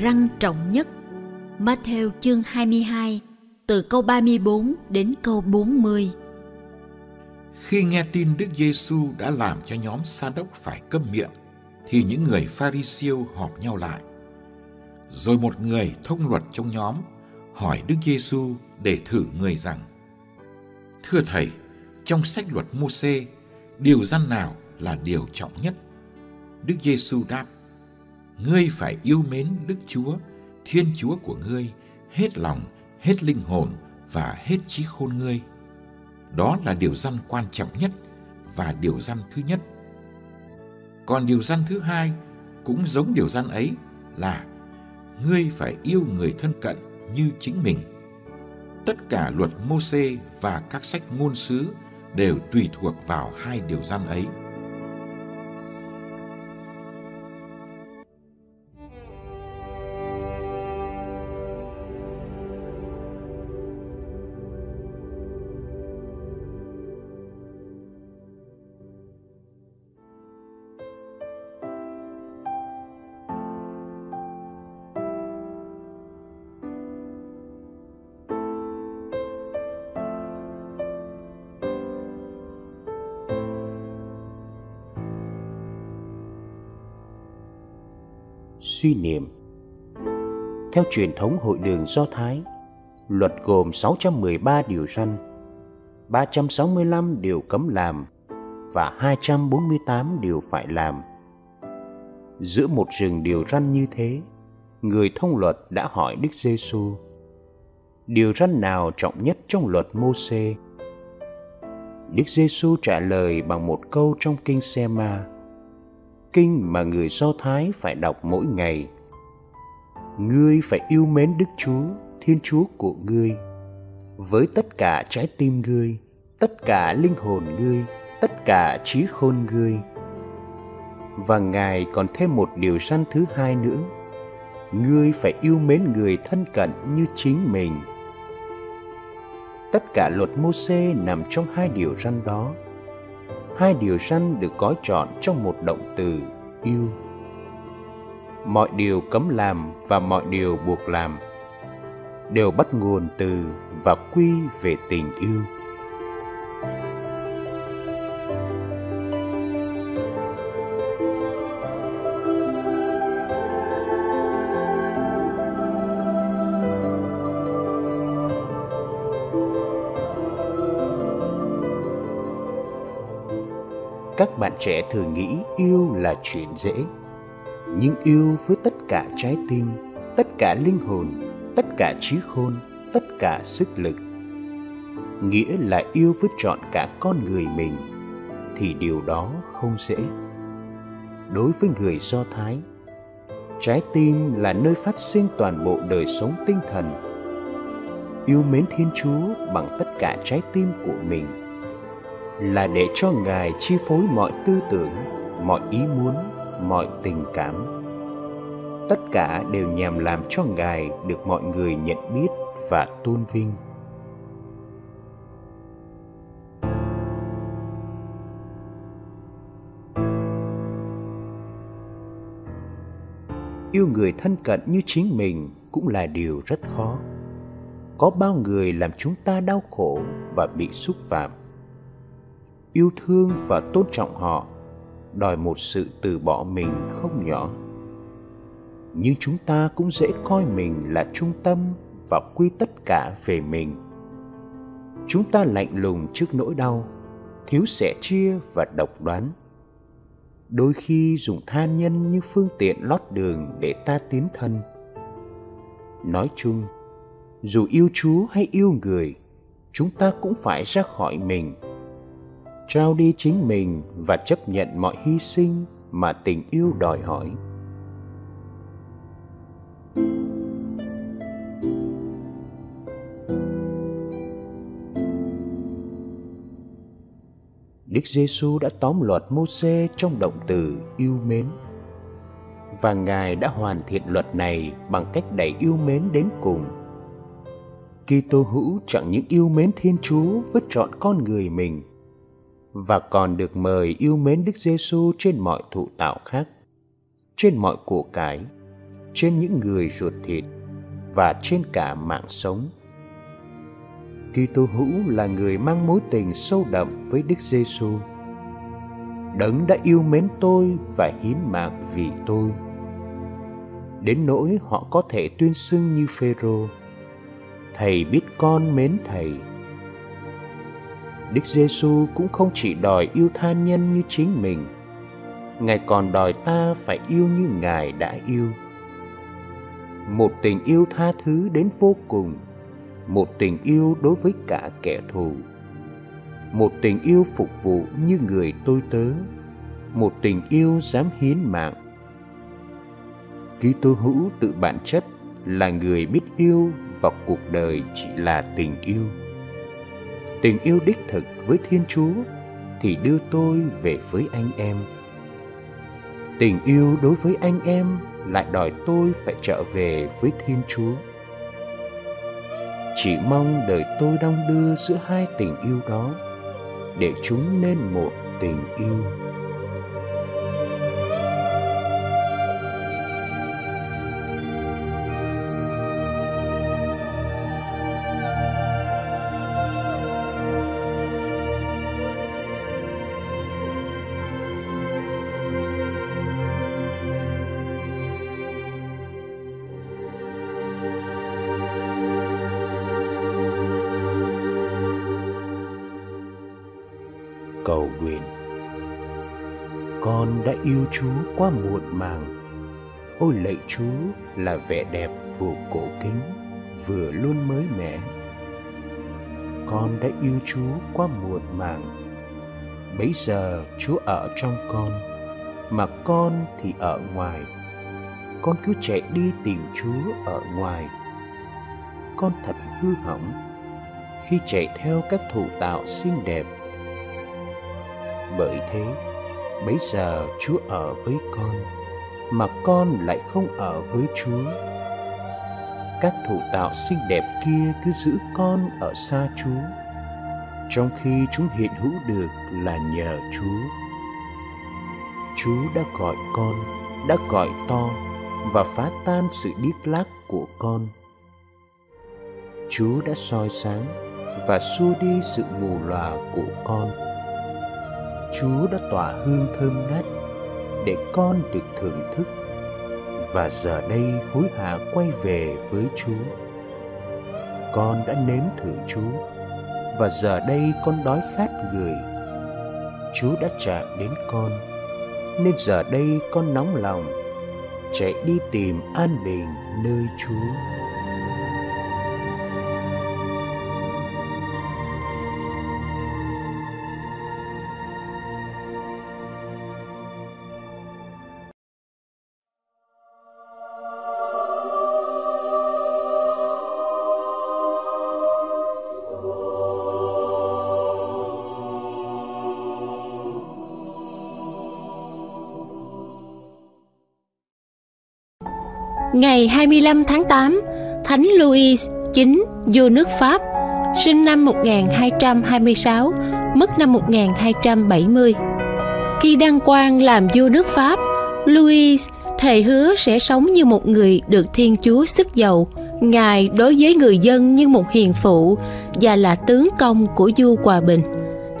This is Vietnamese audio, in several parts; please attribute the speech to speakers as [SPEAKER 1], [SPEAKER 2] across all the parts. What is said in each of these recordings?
[SPEAKER 1] Răng trọng nhất Matthew chương 22 từ câu 34 đến câu 40
[SPEAKER 2] Khi nghe tin Đức Giêsu đã làm cho nhóm Sa đốc phải câm miệng thì những người Pharisêu họp nhau lại. Rồi một người thông luật trong nhóm hỏi Đức Giêsu để thử người rằng: Thưa thầy, trong sách luật Môsê, điều răn nào là điều trọng nhất? Đức Giêsu đáp: ngươi phải yêu mến Đức Chúa, Thiên Chúa của ngươi hết lòng, hết linh hồn và hết trí khôn ngươi. Đó là điều răn quan trọng nhất và điều răn thứ nhất. Còn điều răn thứ hai cũng giống điều răn ấy là ngươi phải yêu người thân cận như chính mình. Tất cả luật Môsê và các sách ngôn sứ đều tùy thuộc vào hai điều răn ấy.
[SPEAKER 3] Suy niệm. Theo truyền thống hội đường Do Thái, luật gồm 613 điều răn, 365 điều cấm làm và 248 điều phải làm. Giữa một rừng điều răn như thế, người thông luật đã hỏi Đức Giêsu: Điều răn nào trọng nhất trong luật Môsê? Đức Giêsu trả lời bằng một câu trong kinh Sema: kinh mà người Do Thái phải đọc mỗi ngày. Ngươi phải yêu mến Đức Chúa, Thiên Chúa của ngươi, với tất cả trái tim ngươi, tất cả linh hồn ngươi, tất cả trí khôn ngươi. Và Ngài còn thêm một điều răn thứ hai nữa. Ngươi phải yêu mến người thân cận như chính mình. Tất cả luật Môsê nằm trong hai điều răn đó hai điều răn được gói trọn trong một động từ, yêu. Mọi điều cấm làm và mọi điều buộc làm đều bắt nguồn từ và quy về tình yêu. Trẻ thường nghĩ yêu là chuyện dễ. Nhưng yêu với tất cả trái tim, tất cả linh hồn, tất cả trí khôn, tất cả sức lực. Nghĩa là yêu với trọn cả con người mình, thì điều đó không dễ. Đối với người do thái, trái tim là nơi phát sinh toàn bộ đời sống tinh thần. Yêu mến thiên chúa bằng tất cả trái tim của mình là để cho ngài chi phối mọi tư tưởng, mọi ý muốn, mọi tình cảm. Tất cả đều nhằm làm cho ngài được mọi người nhận biết và tôn vinh. Yêu người thân cận như chính mình cũng là điều rất khó. Có bao người làm chúng ta đau khổ và bị xúc phạm yêu thương và tôn trọng họ, đòi một sự từ bỏ mình không nhỏ. Nhưng chúng ta cũng dễ coi mình là trung tâm và quy tất cả về mình. Chúng ta lạnh lùng trước nỗi đau, thiếu sẻ chia và độc đoán. Đôi khi dùng tha nhân như phương tiện lót đường để ta tiến thân. Nói chung, dù yêu chúa hay yêu người, chúng ta cũng phải ra khỏi mình trao đi chính mình và chấp nhận mọi hy sinh mà tình yêu đòi hỏi Đức Giêsu đã tóm luật Môsê trong động từ yêu mến. Và Ngài đã hoàn thiện luật này bằng cách đẩy yêu mến đến cùng. Kitô hữu chẳng những yêu mến Thiên Chúa với trọn con người mình và còn được mời yêu mến Đức Giêsu trên mọi thụ tạo khác, trên mọi của cái, trên những người ruột thịt và trên cả mạng sống. Kitô hữu là người mang mối tình sâu đậm với Đức Giêsu. Đấng đã yêu mến tôi và hiến mạng vì tôi. Đến nỗi họ có thể tuyên xưng như Phêrô, thầy biết con mến thầy. Đức Giêsu cũng không chỉ đòi yêu tha nhân như chính mình, Ngài còn đòi ta phải yêu như Ngài đã yêu. Một tình yêu tha thứ đến vô cùng một tình yêu đối với cả kẻ thù một tình yêu phục vụ như người tôi tớ một tình yêu dám hiến mạng. Kitô hữu tự bản chất là người biết yêu và cuộc đời chỉ là tình yêu tình yêu đích thực với thiên chúa, thì đưa tôi về với anh em. Tình yêu đối với anh em lại đòi tôi phải trở về với thiên chúa. Chỉ mong đời tôi đong đưa giữa hai tình yêu đó, để chúng nên một tình yêu cầu nguyện. Con đã yêu chúa quá muộn màng. Ôi lạy chúa là vẻ đẹp vừa cổ kính, vừa luôn mới mẻ. Con đã yêu chúa quá muộn màng. Bấy giờ chúa ở trong con, mà con thì ở ngoài. Con cứ chạy đi tìm chúa ở ngoài. Con thật hư hỏng khi chạy theo các thủ tạo xinh đẹp bởi thế, bấy giờ chúa ở với con, mà con lại không ở với chúa. Các thủ tạo xinh đẹp kia cứ giữ con ở xa chúa, trong khi chúng hiện hữu được là nhờ chúa. Chúa đã gọi con, đã gọi to và phá tan sự điếc lác của con. Chúa đã soi sáng và xua đi sự mù lòa của con. Chúa đã tỏa hương thơm ngát để con được thưởng thức và giờ đây hối hả quay về với Chúa. Con đã nếm thử Chúa và giờ đây con đói khát người. Chúa đã chạm đến con nên giờ đây con nóng lòng chạy đi tìm an bình nơi Chúa.
[SPEAKER 4] Ngày 25 tháng 8, Thánh Louis IX vua nước Pháp, sinh năm 1226, mất năm 1270. Khi đăng quang làm vua nước Pháp, Louis thề hứa sẽ sống như một người được Thiên Chúa sức giàu. Ngài đối với người dân như một hiền phụ và là tướng công của vua Hòa Bình.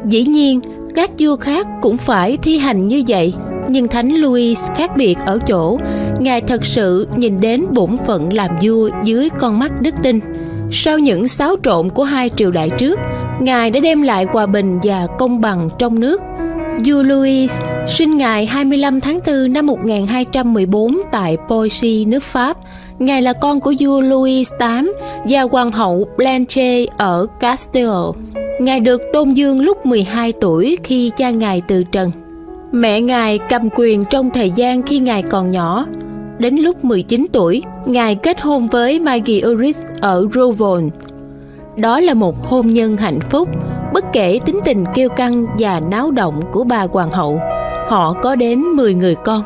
[SPEAKER 4] Dĩ nhiên, các vua khác cũng phải thi hành như vậy nhưng thánh louis khác biệt ở chỗ ngài thật sự nhìn đến bổn phận làm vua dưới con mắt đức tin sau những xáo trộn của hai triều đại trước ngài đã đem lại hòa bình và công bằng trong nước Vua Louis sinh ngày 25 tháng 4 năm 1214 tại Poissy, nước Pháp. Ngài là con của vua Louis VIII và hoàng hậu Blanche ở Castile. Ngài được tôn dương lúc 12 tuổi khi cha ngài từ trần. Mẹ ngài cầm quyền trong thời gian khi ngài còn nhỏ. Đến lúc 19 tuổi, ngài kết hôn với Maggie Uris ở Rovon. Đó là một hôn nhân hạnh phúc, bất kể tính tình kiêu căng và náo động của bà hoàng hậu. Họ có đến 10 người con.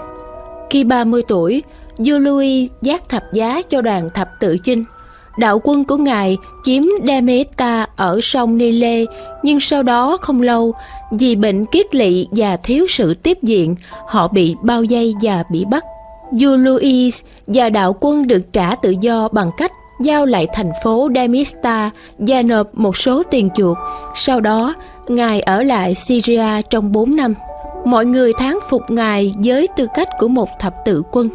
[SPEAKER 4] Khi 30 tuổi, vua Louis giác thập giá cho đoàn thập tự chinh – đạo quân của ngài chiếm Demeta ở sông Nile, nhưng sau đó không lâu, vì bệnh kiết lỵ và thiếu sự tiếp diện, họ bị bao vây và bị bắt. Vua Louis và đạo quân được trả tự do bằng cách giao lại thành phố Demista và nộp một số tiền chuộc. Sau đó, ngài ở lại Syria trong 4 năm. Mọi người thán phục ngài với tư cách của một thập tự quân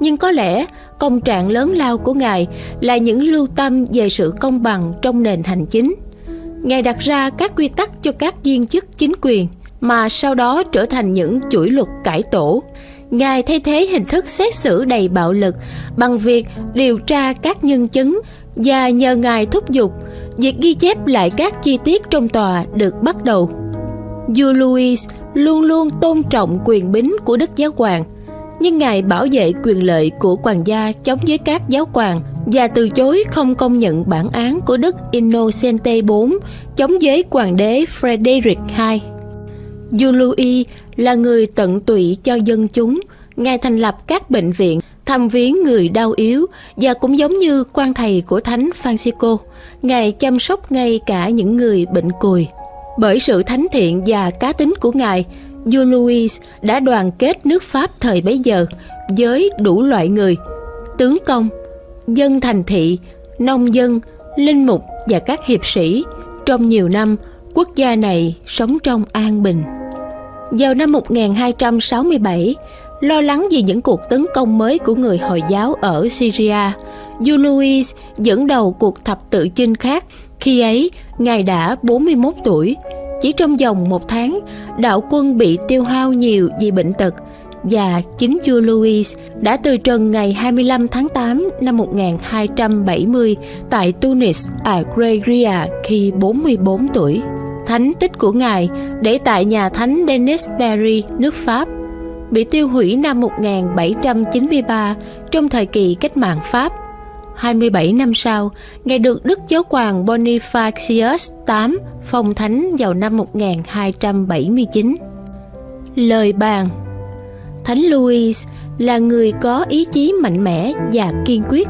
[SPEAKER 4] nhưng có lẽ công trạng lớn lao của ngài là những lưu tâm về sự công bằng trong nền hành chính ngài đặt ra các quy tắc cho các viên chức chính quyền mà sau đó trở thành những chuỗi luật cải tổ ngài thay thế hình thức xét xử đầy bạo lực bằng việc điều tra các nhân chứng và nhờ ngài thúc giục, việc ghi chép lại các chi tiết trong tòa được bắt đầu vua louis luôn luôn tôn trọng quyền bính của đức giáo hoàng, nhưng ngài bảo vệ quyền lợi của hoàng gia chống với các giáo hoàng và từ chối không công nhận bản án của Đức Innocente IV chống với hoàng đế Frederick II. Vua Louis là người tận tụy cho dân chúng, ngài thành lập các bệnh viện thăm viếng người đau yếu và cũng giống như quan thầy của Thánh Francisco, ngài chăm sóc ngay cả những người bệnh cùi. Bởi sự thánh thiện và cá tính của ngài, vua Louis đã đoàn kết nước Pháp thời bấy giờ với đủ loại người, tướng công, dân thành thị, nông dân, linh mục và các hiệp sĩ. Trong nhiều năm, quốc gia này sống trong an bình. Vào năm 1267, lo lắng vì những cuộc tấn công mới của người Hồi giáo ở Syria, vua dẫn đầu cuộc thập tự chinh khác. Khi ấy, ngài đã 41 tuổi, chỉ trong vòng một tháng, đạo quân bị tiêu hao nhiều vì bệnh tật và chính vua Louis đã từ trần ngày 25 tháng 8 năm 1270 tại Tunis, Algeria khi 44 tuổi. Thánh tích của ngài để tại nhà thánh Denis Berry, nước Pháp, bị tiêu hủy năm 1793 trong thời kỳ cách mạng Pháp 27 năm sau, Ngài được Đức Giáo hoàng Bonifacius VIII phong thánh vào năm 1279. Lời bàn Thánh Louis là người có ý chí mạnh mẽ và kiên quyết.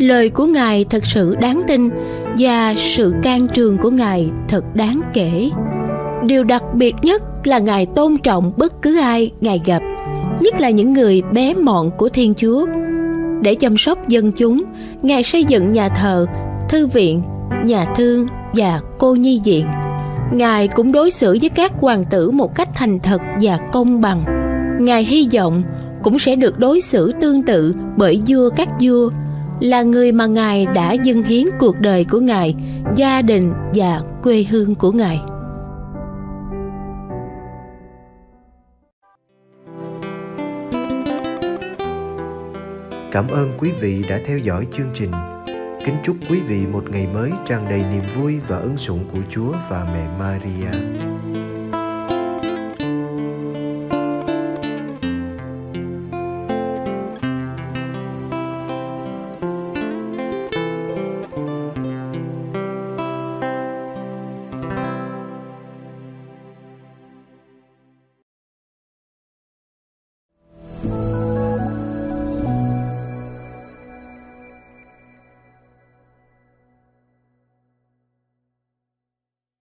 [SPEAKER 4] Lời của Ngài thật sự đáng tin và sự can trường của Ngài thật đáng kể. Điều đặc biệt nhất là Ngài tôn trọng bất cứ ai Ngài gặp, nhất là những người bé mọn của Thiên Chúa để chăm sóc dân chúng, Ngài xây dựng nhà thờ, thư viện, nhà thương và cô nhi viện. Ngài cũng đối xử với các hoàng tử một cách thành thật và công bằng. Ngài hy vọng cũng sẽ được đối xử tương tự bởi vua các vua, là người mà Ngài đã dâng hiến cuộc đời của Ngài, gia đình và quê hương của Ngài.
[SPEAKER 5] Cảm ơn quý vị đã theo dõi chương trình. Kính chúc quý vị một ngày mới tràn đầy niềm vui và ân sủng của Chúa và mẹ Maria.